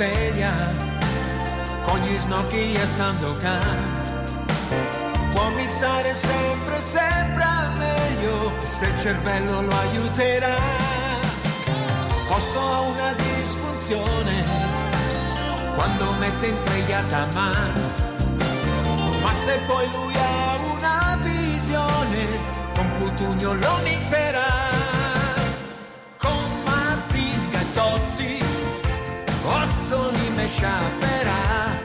sveglia con gli snocchi e Sandokan. Può mixare sempre, sempre meglio se il cervello lo aiuterà. Posso una disfunzione quando mette in preghiata mano, ma se poi lui ha una visione, con Cutugno lo mixerà. Ossoli me sciaperà,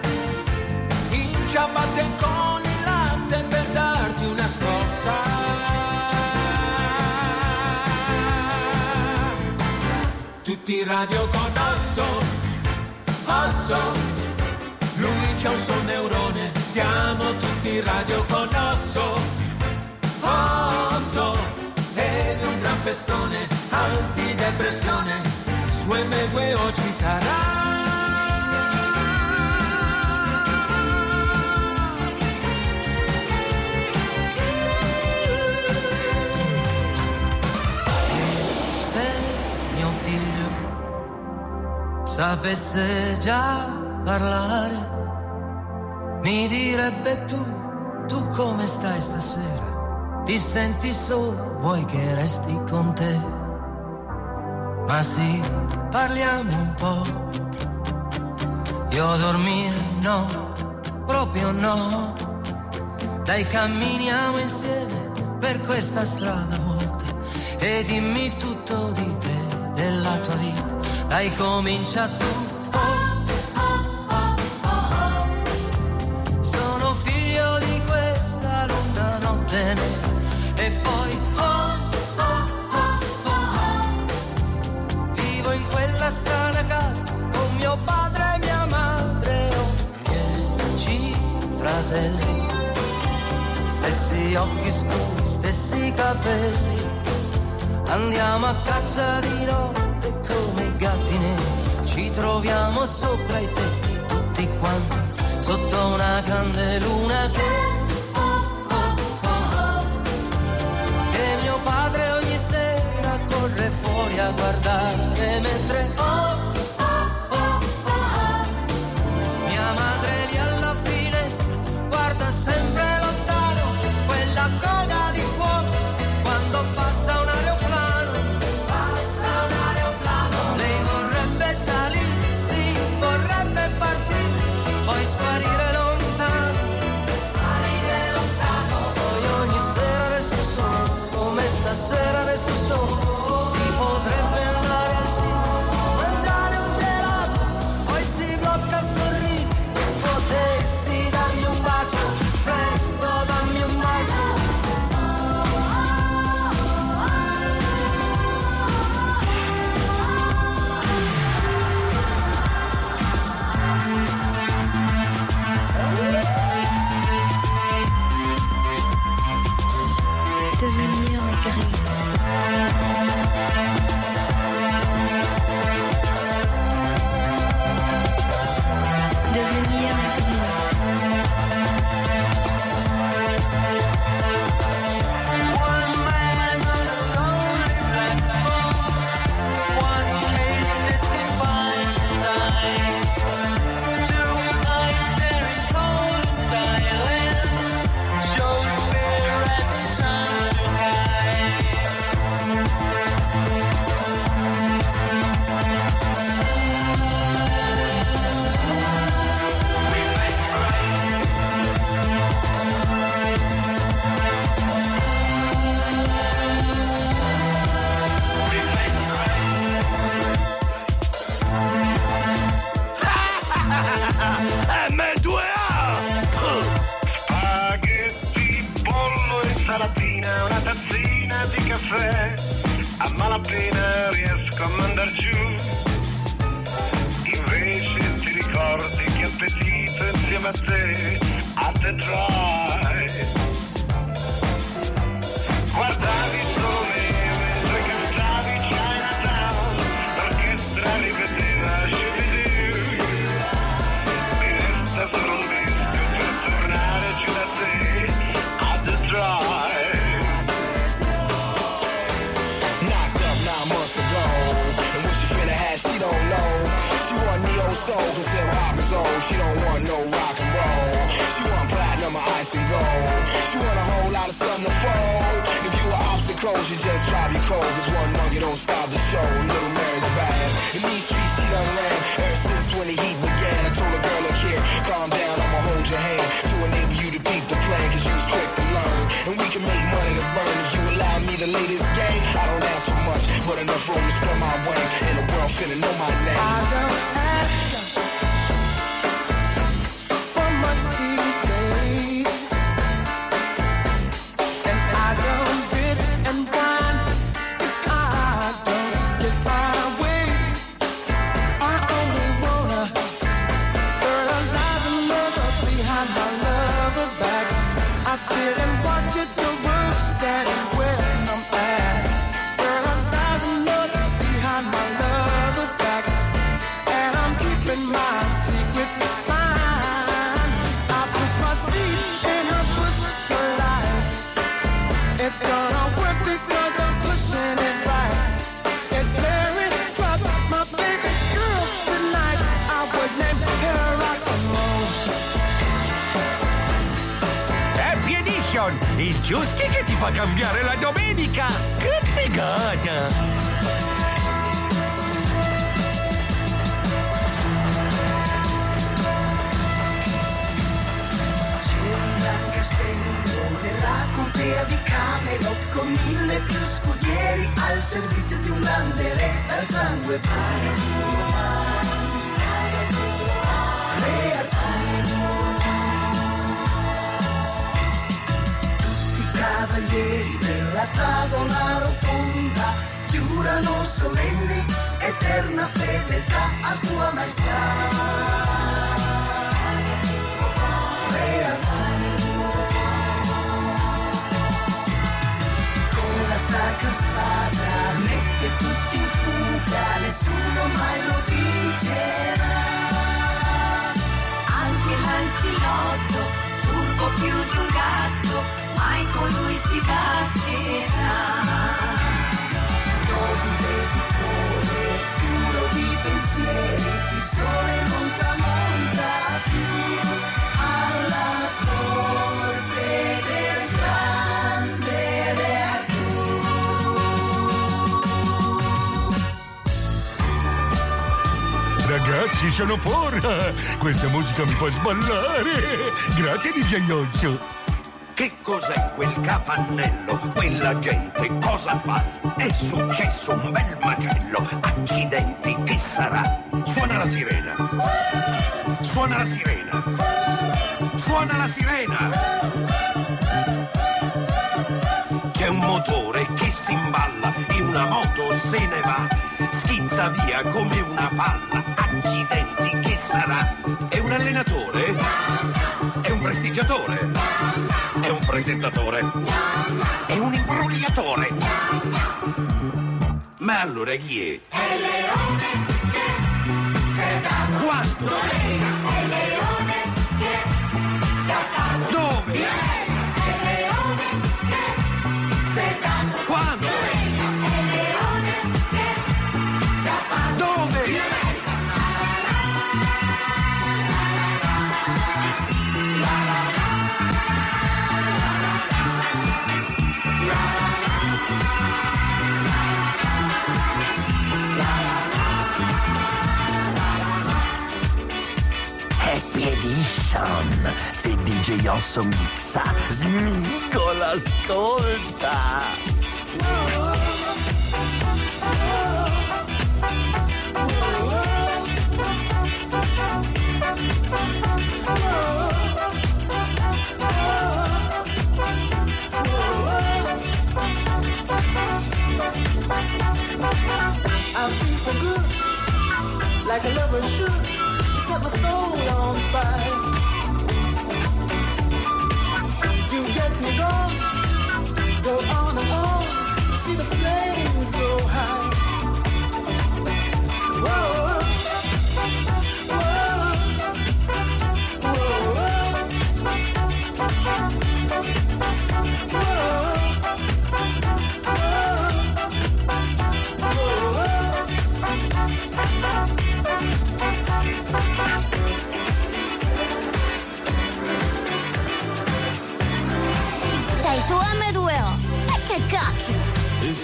in ciabatte con il latte per darti una scossa. Tutti radio con osso, osso, lui c'ha un sol neurone, siamo tutti radio con osso, osso, ed un gran festone, antidepressione su M2 oggi sarà. Sapesse già parlare, mi direbbe tu, tu come stai stasera? Ti senti solo, vuoi che resti con te? Ma sì, parliamo un po'. Io dormire no, proprio no. Dai camminiamo insieme per questa strada vuota e dimmi tutto di te, della tua vita. Dai comincia tu. Sono figlio di questa lunga notte e poi quella strana casa con mio padre e mia madre. Ho dieci fratelli, stessi occhi scuri, stessi capelli. Andiamo a caccia di notte neri. Ci troviamo sopra i tetti tutti quanti, sotto una grande luna che... che mio padre ogni sera corre fuori a guardare mentre oh, oh, soul, cause hip hop is old. She don't want no rock She want platinum ice and gold. She want a whole lot of something to fold. If you were obstacles, you just drive your cold. Cause one monkey don't stop the show. Little Mary's bad. In these streets, she done ran ever since when the heat began. I told a girl, look here, calm down, I'ma hold your hand to enable you to beat the plan. Cause you was quick to learn. And we can make money to burn if you allow me to lay this game. I don't ask for much, but enough room to spread my wings. And the world finna know my name. I don't ask il giusti che ti fa cambiare la domenica. Che figata! Nella contea di Camelot con mille più scudieri al servizio di un grande re dal sangue puro. Cavalieri della tavola rotonda giurano solenni eterna fedeltà a sua maestà. Sacra spada mette tutti in fuga, nessuno mai lo vincerà. Anche l'ancinotto, furbo più di un con lui si batterà. Nobile di cuore, puro di pensieri, il sole non tramonta più alla corte del grande re Ragazzi, sono forra! Questa musica mi fa sballare! Grazie DJ Osso! Cos'è quel capannello? Quella gente cosa fa? È successo un bel macello. Accidenti, che sarà? Suona la sirena. Suona la sirena. Suona la sirena. C'è un motore che si imballa e una moto se ne va. Schizza via come una palla. Accidenti, che sarà? È un allenatore? È un prestigiatore? È presentatore? È un imbrogliatore? Ma allora chi è? È leone che dato. Quando? È il leone che scattato. Dove? Edition. Se DJ Osso mixa, smicola, ascolta. I feel so good, like a lover should. You set my soul on fire. See the flames go high. Sei su M2O. E che cacchio?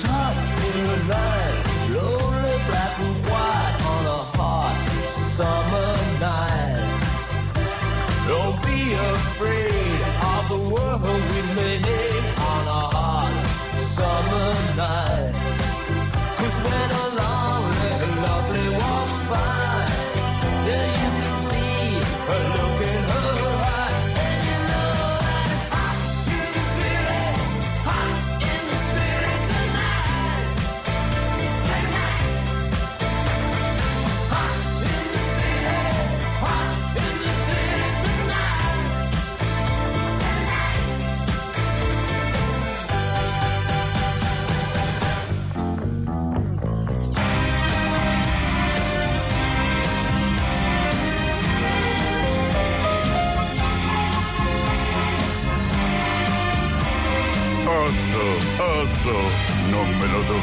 Hot in the night,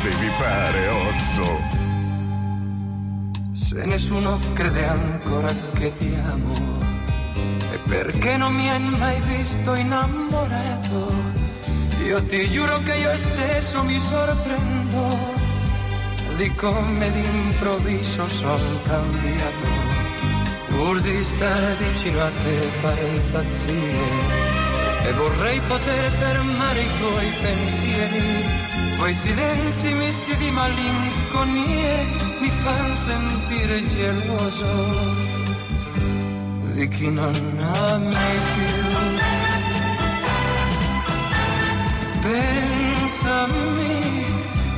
dovevi fare, osso. Se nessuno crede ancora che ti amo, è perché non mi hai mai visto innamorato. Io ti giuro che io stesso mi sorprendo di come d'improvviso sono cambiato. Pur di stare vicino a te farei impazzire e vorrei poter fermare i tuoi pensieri. Quei silenzi misti di malinconie mi fanno sentire geloso di chi non ami più. Pensami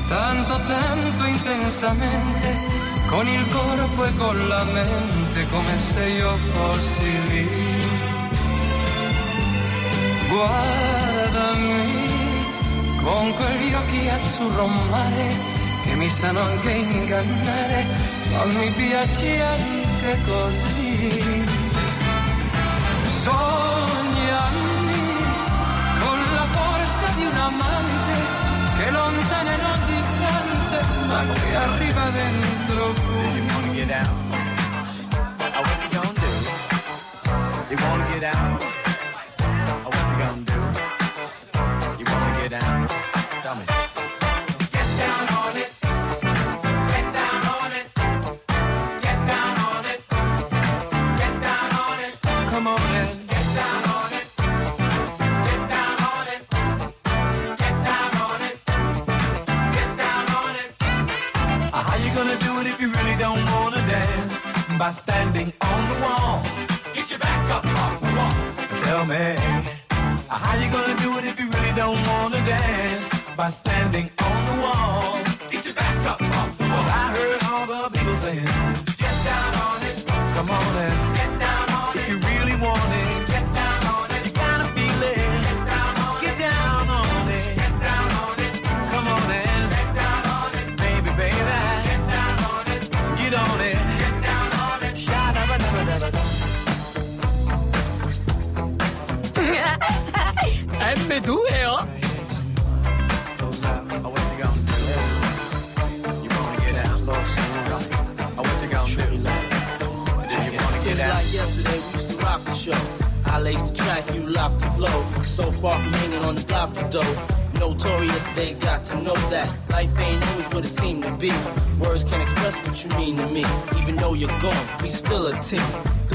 tanto, tanto intensamente, con il corpo e con la mente, come se io fossi lì. Guardami con quegli occhi azzurro mare che mi sanno anche ingannare, ma mi piace anche così. Sognami con la forza di un amante che lontana e non distante, ma che arriva dentro qui. You wanna get out? M2O. Like eh, yesterday we used to rock the show. I laced the track, you locked the flow. So far from hanging on the block of dough. Notorious, they got to know that life ain't always what it seemed to be. Words can't express what you mean to me. Even though you're gone, we still a team.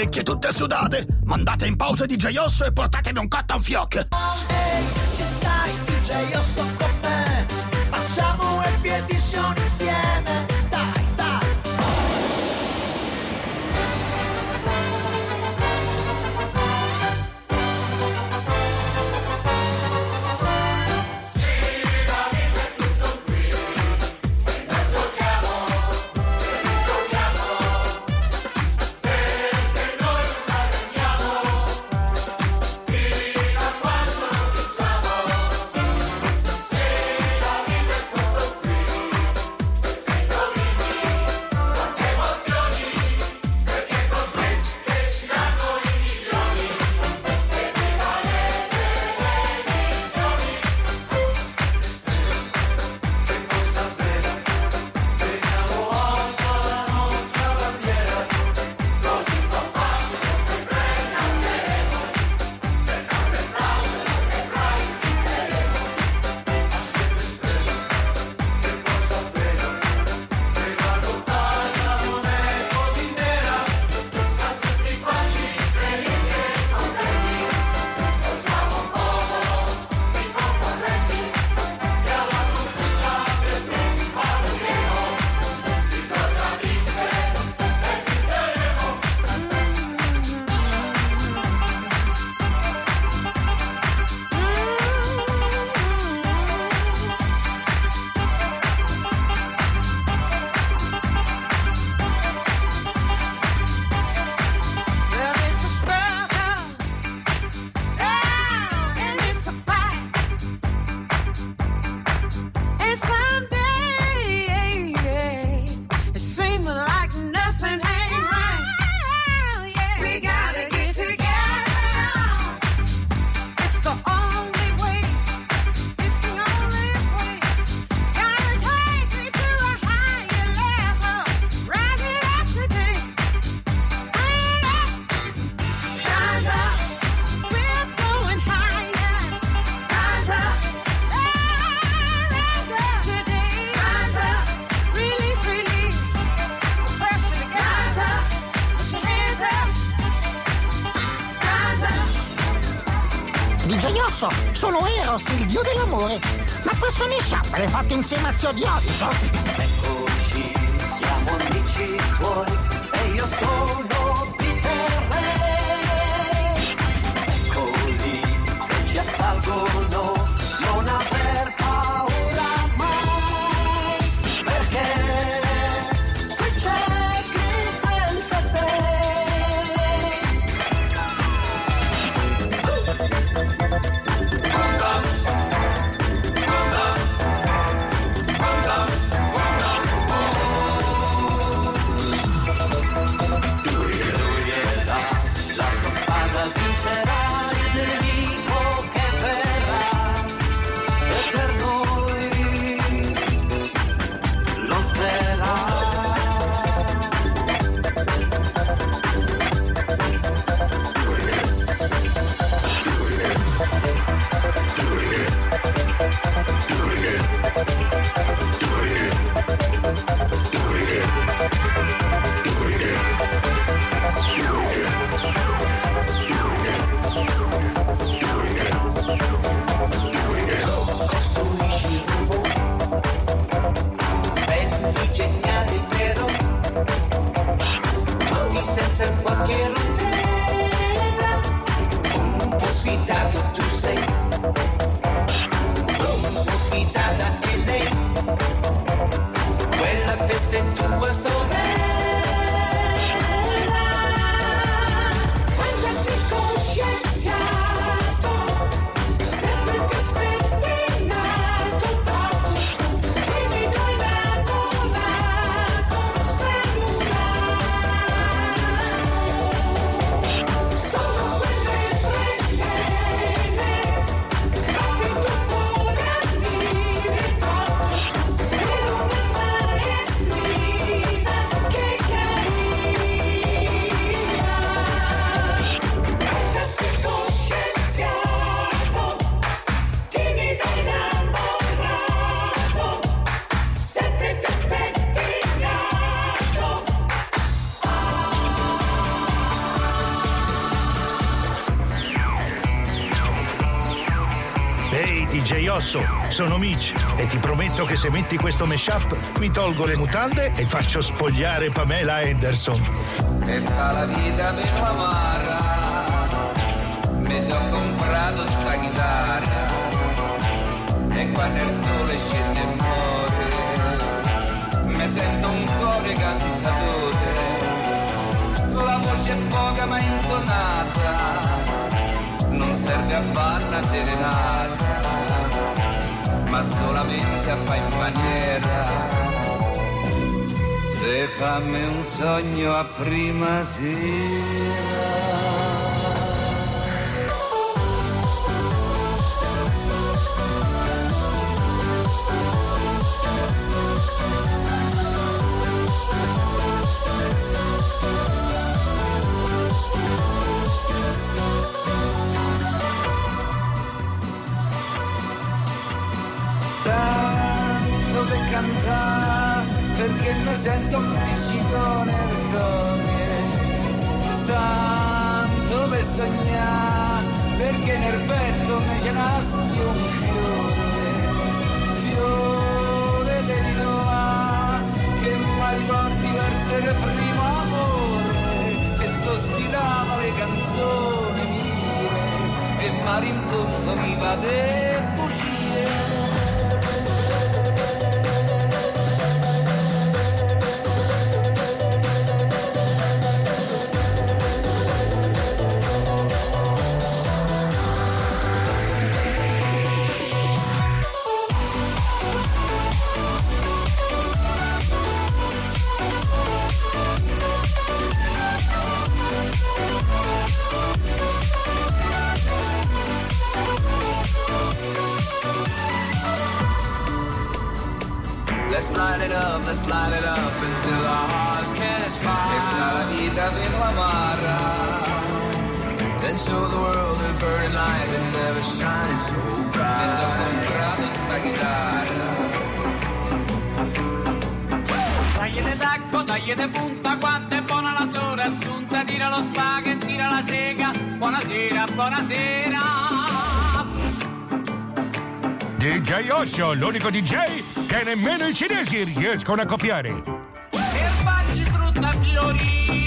orecchie tutte sudate. Mandate in pausa DJ Osso e portatemi un cotton fioc. Oh, hey, ci stai DJ Osso con me? Facciamo e insieme. Fatto insieme a Zio Dioniso? Se metti questo mashup mi tolgo le mutande e faccio spogliare Pamela Anderson. e fa la vita meno amara. Mi sono comprato sta chitarra e quando il sole scende e muore mi sento un cuore cantatore. La voce è poca ma intonata, non serve a fare una serenata, ma solamente a fare in maniera se fammi un sogno a prima sera. Cantare perché mi sento un nel cuore. Tanto per sognare perché nel petto mi ce nasce un fiore. Fiore di Noa che mi riporti verso il primo amore e sospirava le canzoni mie e mi rintonzoniva de bugie. Let's light it up, let's light it up until our hearts catch fire. la vita meno amara. Then show the world a burning light that never shines so bright. comprato sta chitarra. Tagliete tacco, tagliete punta, quanto è buona la sola assunta, tira lo spago e tira la sega. Buonasera, buonasera. DJ Osso, l'unico DJ che nemmeno i cinesi riescono a copiare. Erbaggi, frutta, fiori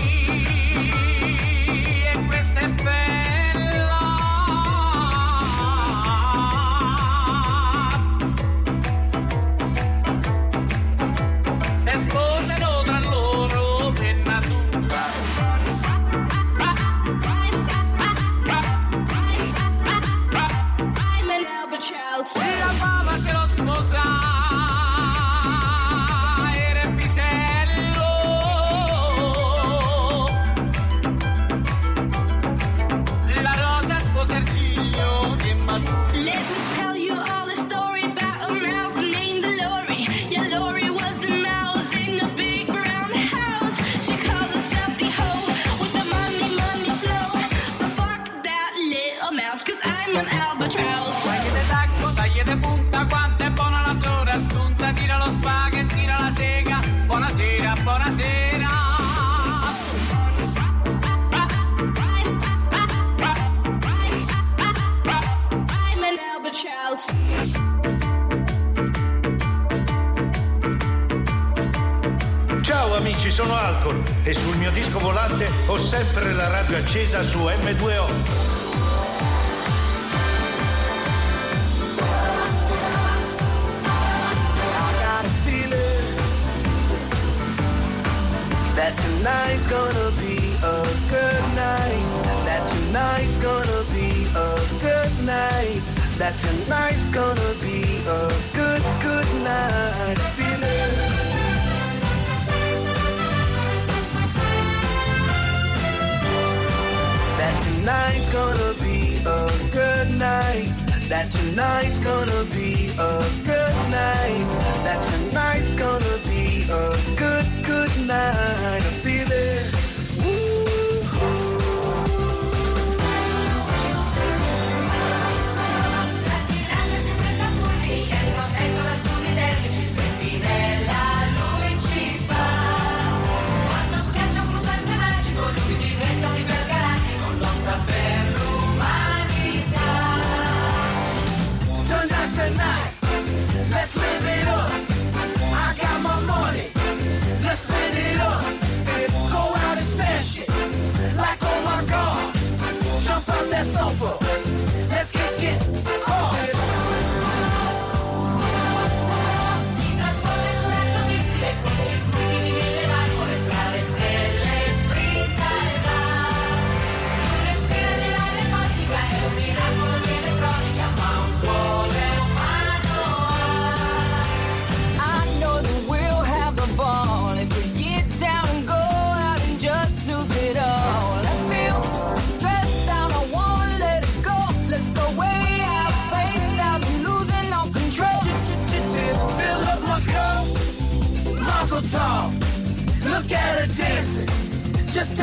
Ciao amici, sono Alcor e sul mio disco volante ho sempre la radio accesa su M2O. I got a feeling that tonight's gonna be a good night. That tonight's gonna be a good night. That tonight's gonna be a good, good night. Feeling. That tonight's gonna be a good night. That tonight's gonna be a good night. That tonight's gonna be a good, good night. I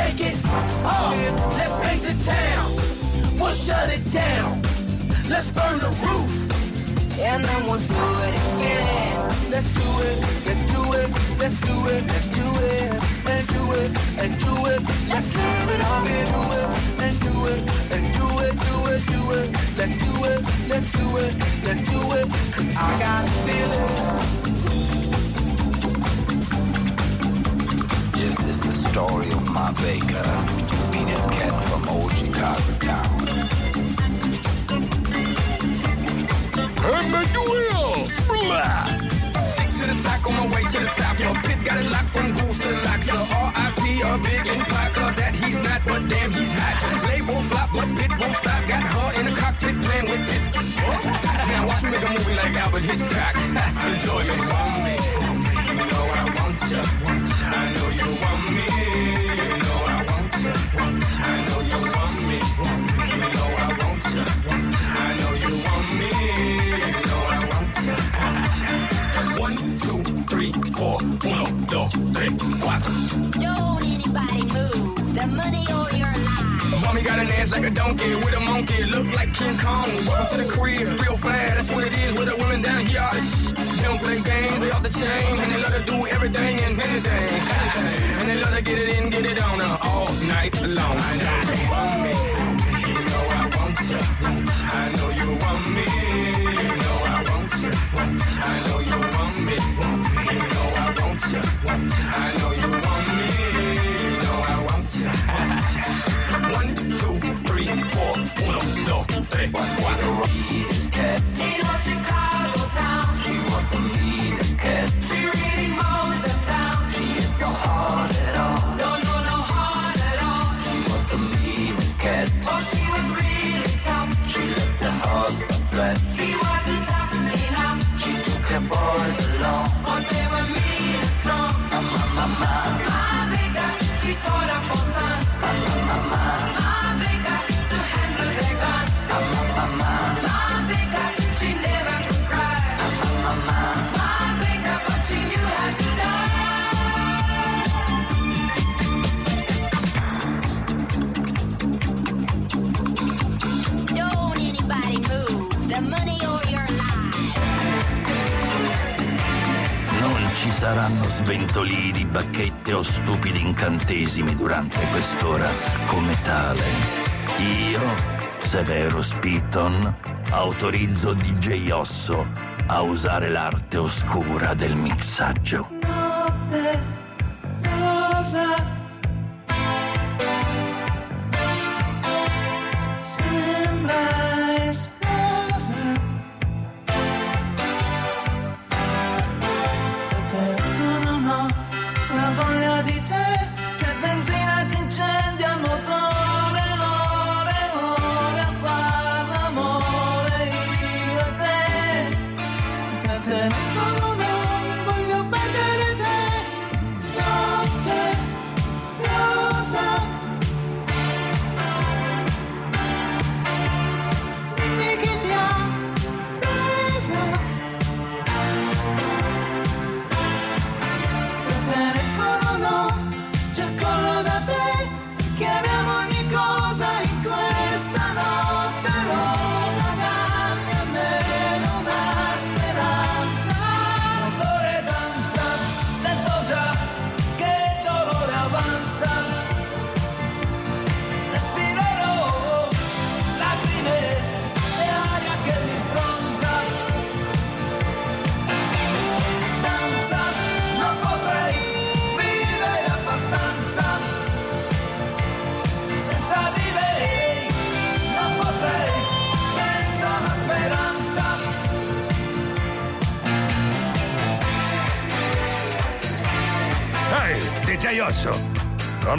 take it off. Let's paint the town. We'll shut it down. Let's burn the roof. And then we'll do it again. Let's do it. Let's do it. Let's do it. Let's do it. And do it. And do it. Let's live it up and do it. And do it. And do it. Do it. Do it. Let's do it. Let's do it. Let's do it. Cause I got a feeling. Is the story of my baker, Venus Cat from old Chicago town. Stick to the top on my way to the top. Yo, Pit got it locked from goose to the lock. So R.I.P. a big impact of that he's not, but damn he's hot. Play won't flop, but Pit won't stop. Got her in the cockpit playing with this. Now watch me make a movie like Albert Hitchcock. Enjoy me, want me. You know I want you. Don't anybody move. The money or your life. Mommy got an ass like a donkey with a monkey, look like King Kong. To the crib, real fast, that's what it is with the women down here. They don't play games, they off the chain, and they love to do everything and anything. and they love to get it in, get it on all night long. I know you want me, you know I want you. I know you want me, you know I won't I know you want one, two, three, four, uno, dos, tres, cuatro. Eat this cat. Eat what you call. Saranno sventolii di bacchette o stupidi incantesimi durante quest'ora come tale. Io, Severo Spiton, autorizzo DJ Osso a usare l'arte oscura del mixaggio. Notte.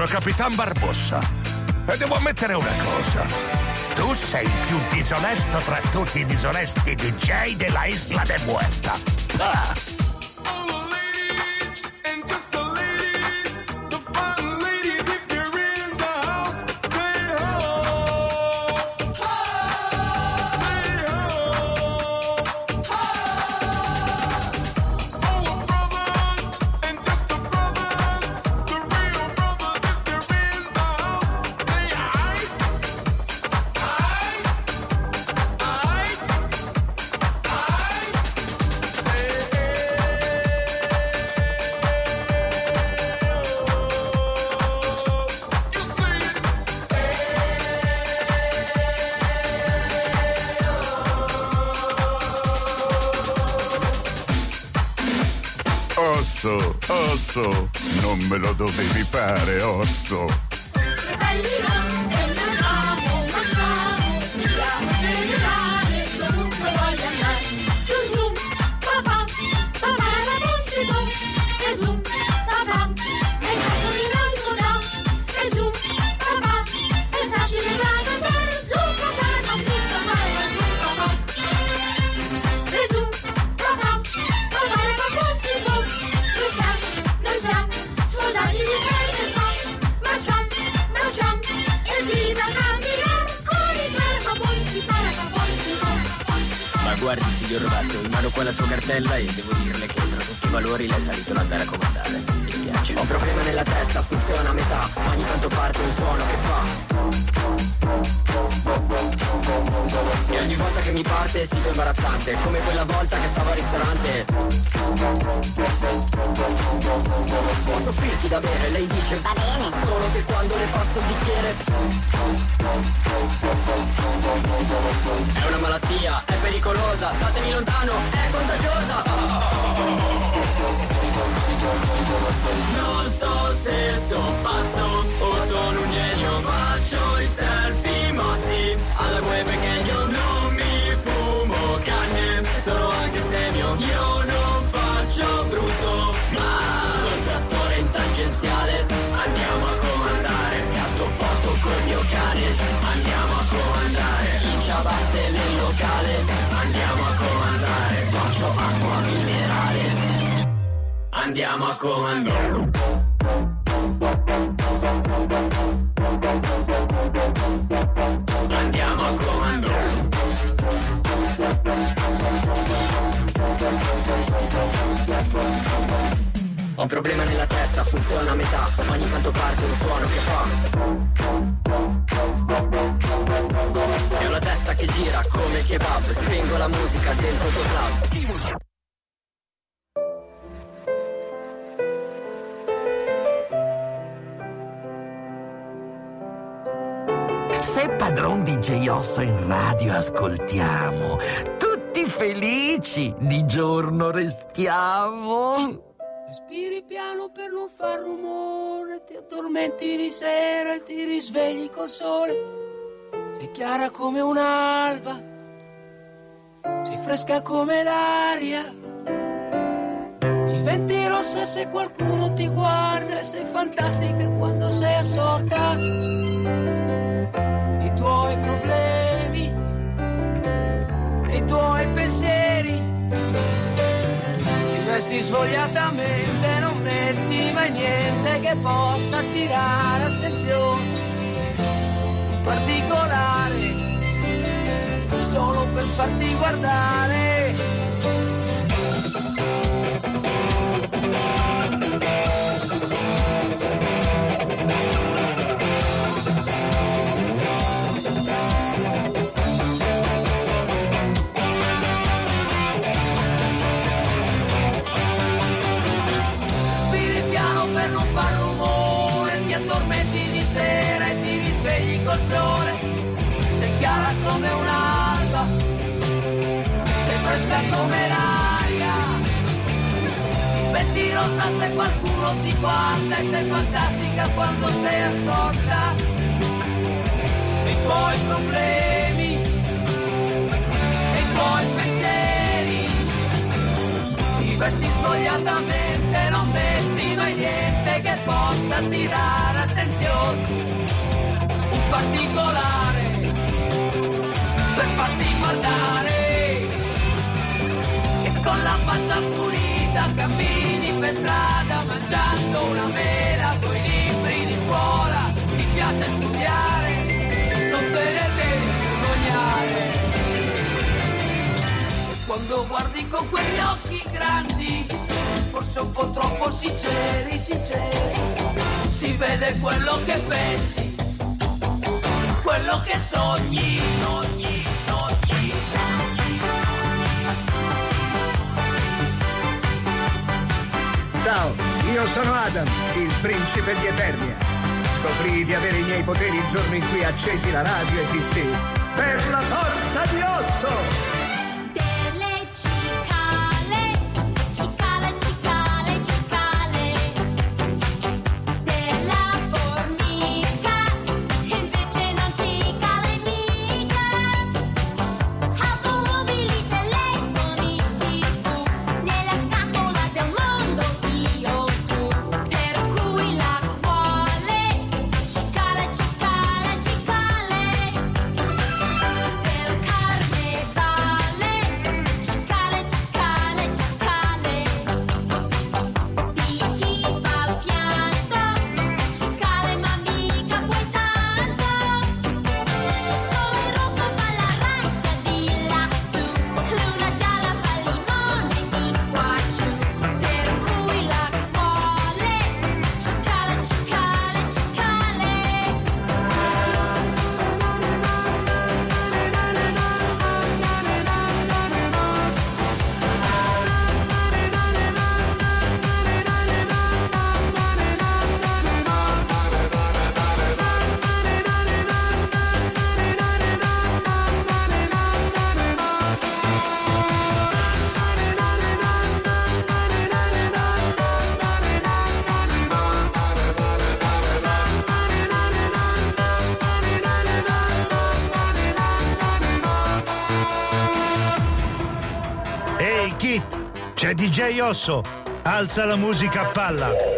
sono Capitan Barbossa. E devo ammettere una cosa. Tu sei il più disonesto tra tutti i disonesti DJ della Isla de Muerta. Ah! orso, non me lo dovevi fare orso. Posso offrirti da bere, lei dice Va bene. Solo che quando le passo il bicchiere. È una malattia, è pericolosa Statemi lontano, è contagiosa. Non so se sono pazzo o sono un genio Faccio i selfie ma sì Alla web che non tangenziale Andiamo a comandare. Scatto foto col mio cane. Andiamo a comandare. In ciabatte nel locale? Andiamo a comandare. Sboccio acqua minerale. Andiamo a comandare Ho un problema nella testa, funziona a metà. Ogni tanto parte un suono che fa. Ho la testa che gira come il kebab. Spengo la musica dentro il tuo club. Se padron DJ Osso in radio ascoltiamo, tutti felici, di giorno restiamo. Respiri piano per non far rumore, ti addormenti di sera e ti risvegli col sole. Sei chiara come un'alba, sei fresca come l'aria. Diventi rossa se qualcuno ti guarda e sei fantastica quando sei assorta. I tuoi problemi, i tuoi pensieri. Ti vesti svogliatamente, non metti mai niente che possa attirare attenzione. In particolare, solo per farti guardare. Rossa se qualcuno ti guarda e sei fantastica quando sei assorta. I tuoi problemi, e i tuoi pensieri. Ti vesti svogliatamente, non metti mai niente che possa attirare attenzione. Un particolare per farti guardare. E con la faccia pulita cammini per strada mangiando una mela con i libri di scuola. Ti piace studiare, non te ne devi vergognare. E quando guardi con quegli occhi grandi, forse un po' troppo sinceri, sinceri, si vede quello che pensi, quello che sogni, sogni, Ciao, io sono Adam, il principe di Eternia. Scoprì di avere i miei poteri il giorno in cui accesi la radio e dissi Per la forza di osso! DJ Osso, alza la musica a palla.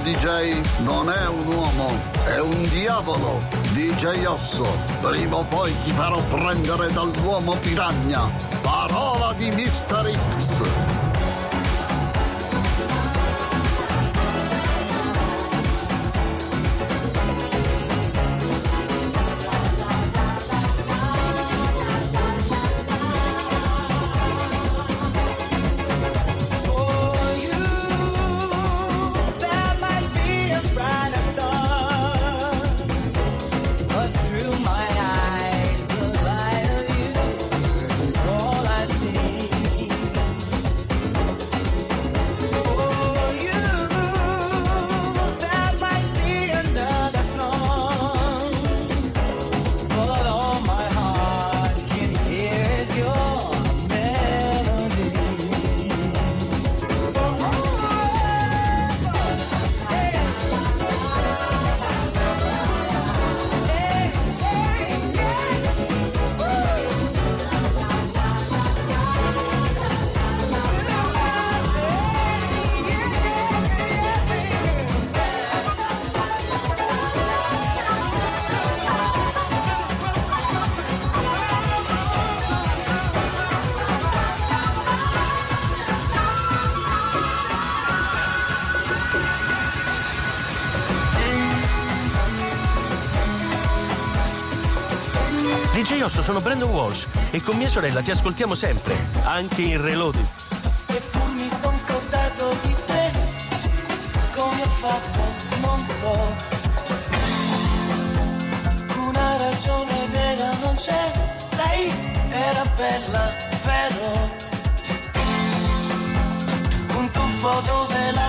DJ non è un uomo, è un diavolo. DJ Osso, prima o poi ti farò prendere dall'uomo piragna. Parola di Mystery sono Brandon Walsh e con mia sorella ti ascoltiamo sempre, anche in Reloaded. Eppur mi sono scordato di te, come ho fatto non so. Una ragione vera non c'è, lei era bella, vero. Un tuffo dove la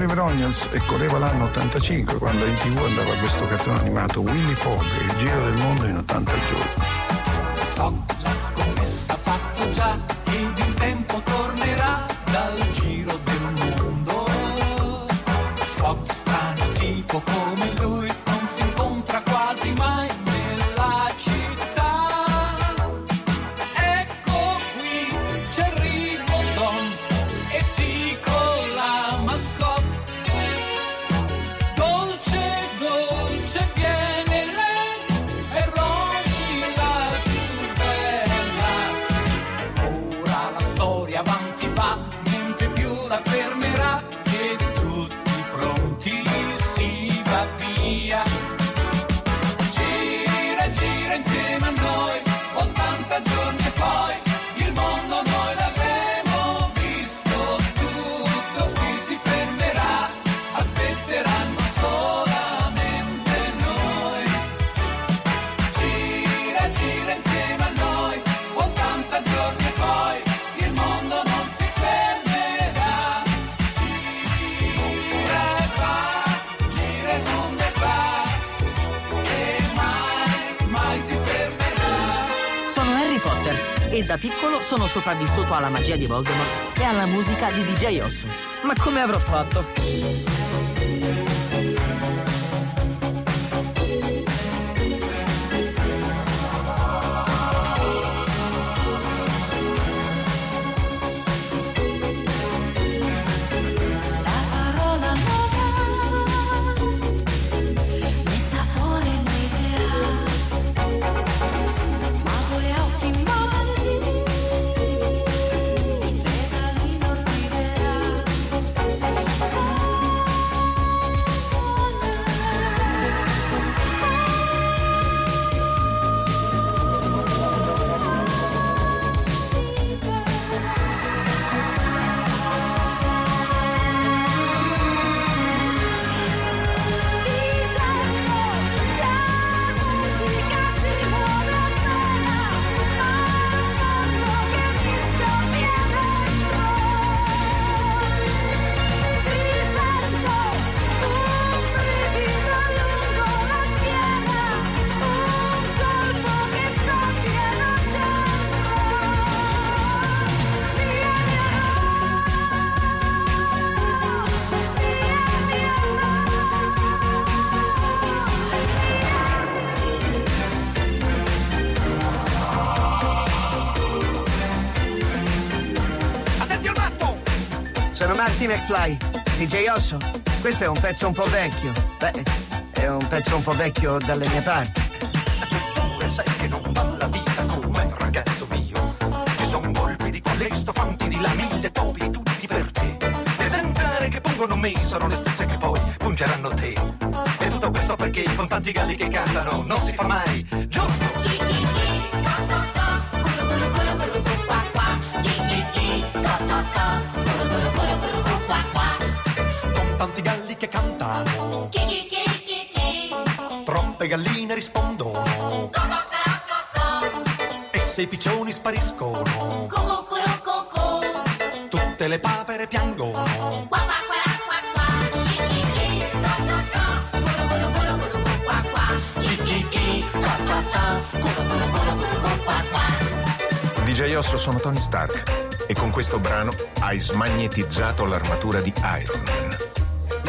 Oliver Onions e correva l'anno 85 quando in tv andava questo cartone animato Willy Fogg, e il giro del mondo in 80 giorni. piccolo sono sopravvissuto alla magia di Voldemort e alla musica di DJ Osso. Ma come avrò fatto? Fly, DJ Osso. Questo è un pezzo un po' vecchio. Beh, è un pezzo un po' vecchio dalle mie parti. Tu sai che non va la vita come ragazzo mio. Ci sono colpi di colleghi, fanti di la mille topi tutti per te. Le zanzare che pungono me sono le stesse che poi pungeranno te. E tutto questo perché con tanti galli che cantano non si fa mai galline rispondono. E se i piccioni spariscono. Tutte le papere piangono. DJ Osso sono Tony Stark e con questo brano hai smagnetizzato l'armatura di Iron Man.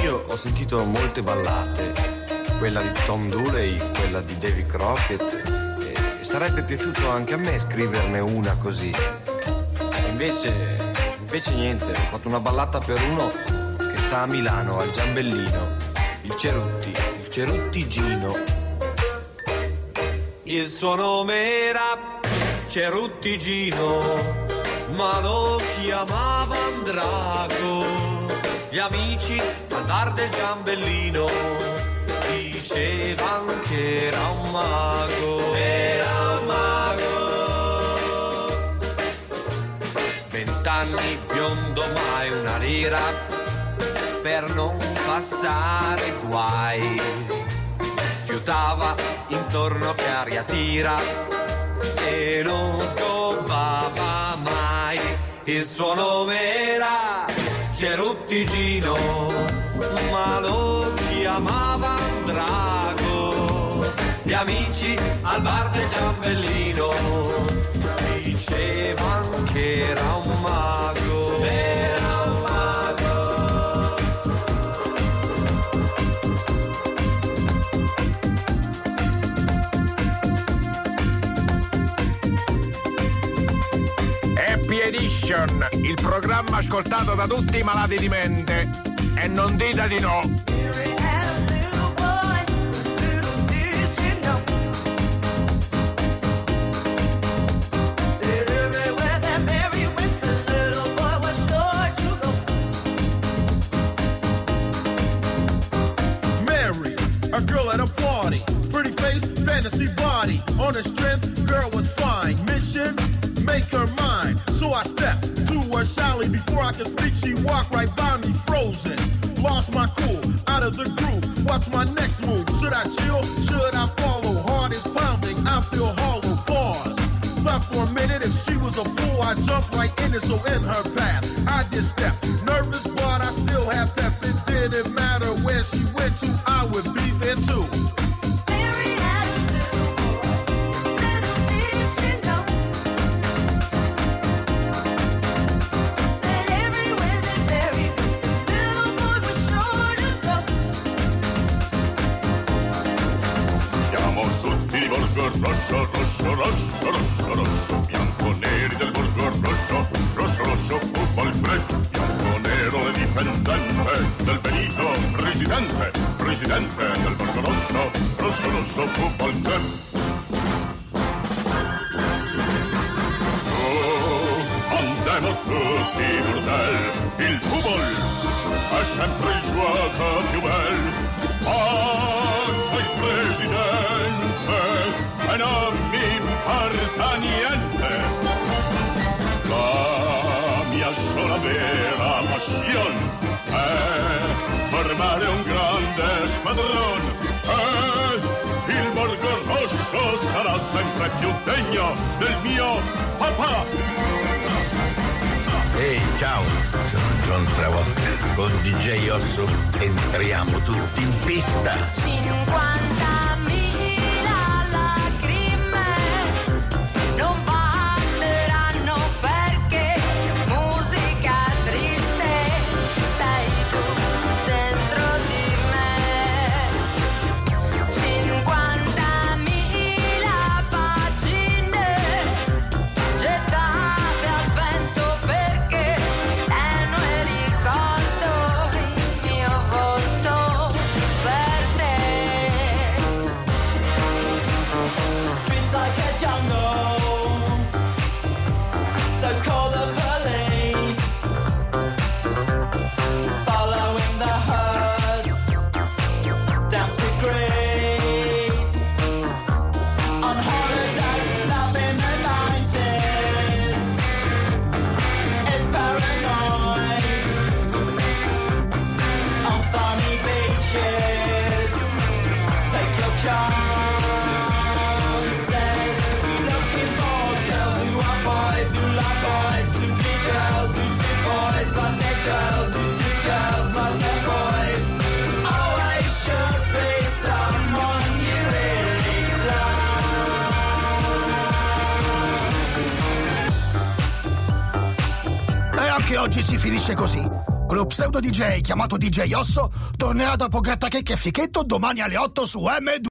Io ho sentito molte ballate, quella di Tom Dooley, quella di Davy Crockett, e sarebbe piaciuto anche a me scriverne una così. Invece, invece niente, ho fatto una ballata per uno che sta a Milano, al Giambellino, il Cerutti, il Cerutti Gino. Il suo nome era Cerutti Gino, ma lo chiamavano Drago. Gli amici al bar del Giambellino dicevano che era un mago. Era un mago. Vent'anni biondo mai una lira per non passare guai. Fiutava intorno che aria tira e non scoppava mai. Il suo nome era Cerutti Gino, ma lo chiamava Drago. Gli amici al bar del Giambellino dicevano che era un mago. Era un mago. Happy Edition, il programma ascoltato da tutti i malati di mente. E non dite di no. On strength, girl was fine. Mission, make her mine. So I stepped to her shyly. Before I could speak, she walked right by me, frozen. Lost my cool, out of the groove. What's my next move? Should I chill? Should I follow? Heart is pounding, I feel hollow. Pause. Thought for a minute, if she was a fool, I jumped right in it, so in her path. I did step. Nervous, but I still have pep. It didn't matter where she went to, I would be there too. Football club, bianco nero e dipendente del Benito, presidente, presidente del Borgo Rosso, rosso, rosso, football club. Oh, andiamo tutti in burdel, il football è sempre il gioco più bel. È formare un grande squadron e il Borgo Rosso sarà sempre più degno del mio papà. Ehi, ciao, sono John Travolta. Con DJ Osso entriamo tutti in pista. 50.000 oggi si finisce così. Quello pseudo DJ chiamato DJ Osso tornerà dopo Grattachecche e Fichetto domani alle 8 su M2.